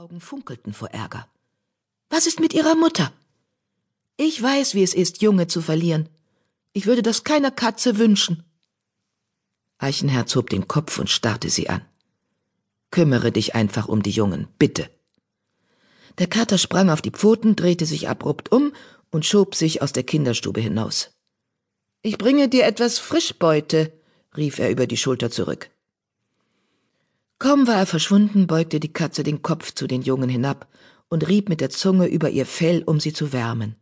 Augen funkelten vor Ärger. Was ist mit Ihrer Mutter? Ich weiß, wie es ist, Junge zu verlieren. Ich würde das keiner Katze wünschen. Eichenherz hob den Kopf und starrte sie an. Kümmere dich einfach um die Jungen, bitte. Der Kater sprang auf die Pfoten, drehte sich abrupt um und schob sich aus der Kinderstube hinaus. Ich bringe dir etwas Frischbeute, rief er über die Schulter zurück. Kaum war er verschwunden, beugte die Katze den Kopf zu den Jungen hinab und rieb mit der Zunge über ihr Fell, um sie zu wärmen.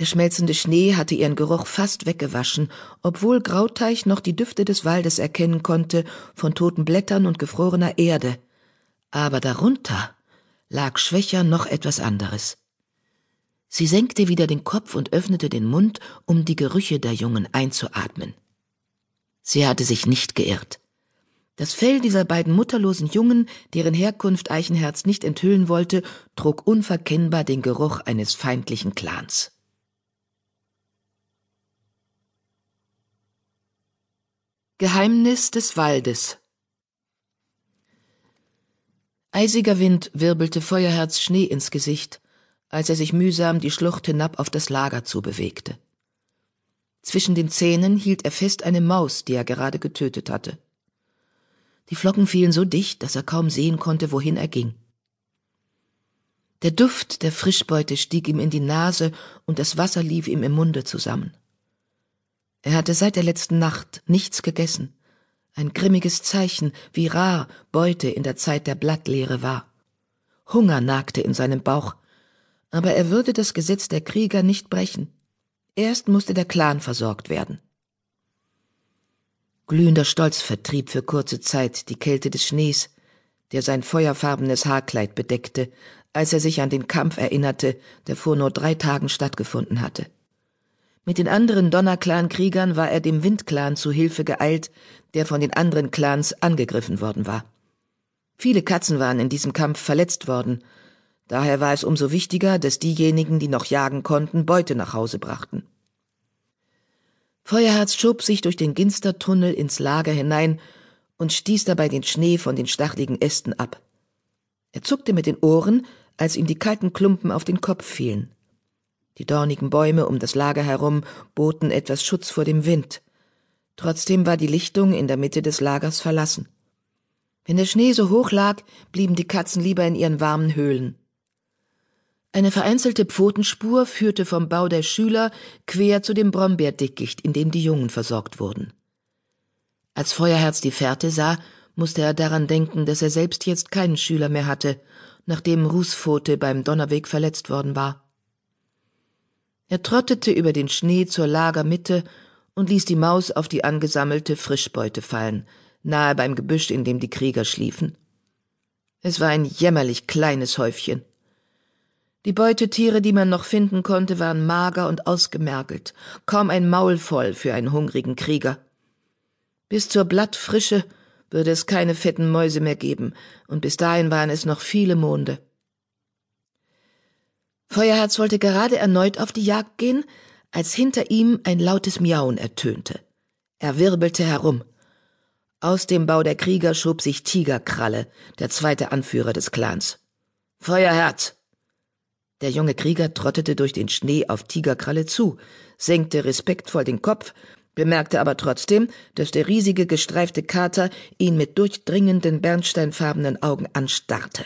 Der schmelzende Schnee hatte ihren Geruch fast weggewaschen, obwohl Grauteich noch die Düfte des Waldes erkennen konnte, von toten Blättern und gefrorener Erde. Aber darunter lag schwächer noch etwas anderes. Sie senkte wieder den Kopf und öffnete den Mund, um die Gerüche der Jungen einzuatmen. Sie hatte sich nicht geirrt. Das Fell dieser beiden mutterlosen Jungen, deren Herkunft Eichenherz nicht enthüllen wollte, trug unverkennbar den Geruch eines feindlichen Clans. Geheimnis des Waldes Eisiger Wind wirbelte Feuerherz Schnee ins Gesicht, als er sich mühsam die Schlucht hinab auf das Lager zubewegte. Zwischen den Zähnen hielt er fest eine Maus, die er gerade getötet hatte. Die Flocken fielen so dicht, dass er kaum sehen konnte, wohin er ging. Der Duft der Frischbeute stieg ihm in die Nase und das Wasser lief ihm im Munde zusammen. Er hatte seit der letzten Nacht nichts gegessen, ein grimmiges Zeichen, wie rar Beute in der Zeit der Blattlehre war. Hunger nagte in seinem Bauch, aber er würde das Gesetz der Krieger nicht brechen. Erst musste der Clan versorgt werden. Glühender Stolz vertrieb für kurze Zeit die Kälte des Schnees, der sein feuerfarbenes Haarkleid bedeckte, als er sich an den Kampf erinnerte, der vor nur drei Tagen stattgefunden hatte. Mit den anderen Donnerclan-Kriegern war er dem Windclan zu Hilfe geeilt, der von den anderen Clans angegriffen worden war. Viele Katzen waren in diesem Kampf verletzt worden, daher war es umso wichtiger, dass diejenigen, die noch jagen konnten, Beute nach Hause brachten. Feuerherz schob sich durch den Ginstertunnel ins Lager hinein und stieß dabei den Schnee von den stachligen Ästen ab. Er zuckte mit den Ohren, als ihm die kalten Klumpen auf den Kopf fielen. Die dornigen Bäume um das Lager herum boten etwas Schutz vor dem Wind. Trotzdem war die Lichtung in der Mitte des Lagers verlassen. Wenn der Schnee so hoch lag, blieben die Katzen lieber in ihren warmen Höhlen. Eine vereinzelte Pfotenspur führte vom Bau der Schüler quer zu dem Brombeerdickicht, in dem die Jungen versorgt wurden. Als Feuerherz die Fährte sah, musste er daran denken, dass er selbst jetzt keinen Schüler mehr hatte, nachdem Rußpfote beim Donnerweg verletzt worden war. Er trottete über den Schnee zur Lagermitte und ließ die Maus auf die angesammelte Frischbeute fallen, nahe beim Gebüsch, in dem die Krieger schliefen. Es war ein jämmerlich kleines Häufchen. Die Beutetiere, die man noch finden konnte, waren mager und ausgemergelt, kaum ein Maul voll für einen hungrigen Krieger. Bis zur Blattfrische würde es keine fetten Mäuse mehr geben, und bis dahin waren es noch viele Monde. Feuerherz wollte gerade erneut auf die Jagd gehen, als hinter ihm ein lautes Miauen ertönte. Er wirbelte herum. Aus dem Bau der Krieger schob sich Tigerkralle, der zweite Anführer des Clans. Feuerherz! Der junge Krieger trottete durch den Schnee auf Tigerkralle zu, senkte respektvoll den Kopf, bemerkte aber trotzdem, dass der riesige gestreifte Kater ihn mit durchdringenden bernsteinfarbenen Augen anstarrte.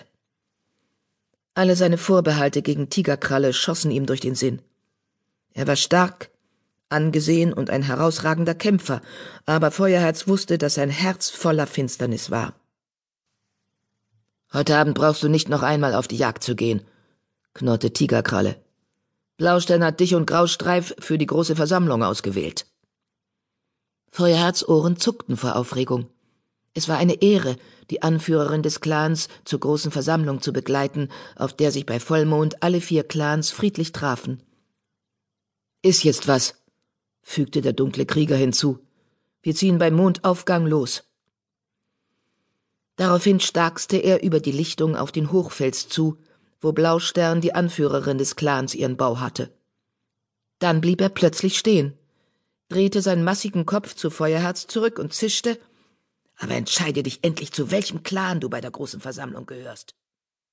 Alle seine Vorbehalte gegen Tigerkralle schossen ihm durch den Sinn. Er war stark, angesehen und ein herausragender Kämpfer, aber Feuerherz wusste, dass sein Herz voller Finsternis war. Heute Abend brauchst du nicht noch einmal auf die Jagd zu gehen, knurrte Tigerkralle. Blaustern hat dich und Graustreif für die große Versammlung ausgewählt. Feuerherz Ohren zuckten vor Aufregung. Es war eine Ehre, die Anführerin des Clans zur großen Versammlung zu begleiten, auf der sich bei Vollmond alle vier Clans friedlich trafen. Ist jetzt was, fügte der dunkle Krieger hinzu. Wir ziehen beim Mondaufgang los. Daraufhin starkste er über die Lichtung auf den Hochfels zu, wo Blaustern die Anführerin des Clans ihren Bau hatte. Dann blieb er plötzlich stehen, drehte seinen massigen Kopf zu Feuerherz zurück und zischte, aber entscheide dich endlich, zu welchem Clan du bei der großen Versammlung gehörst.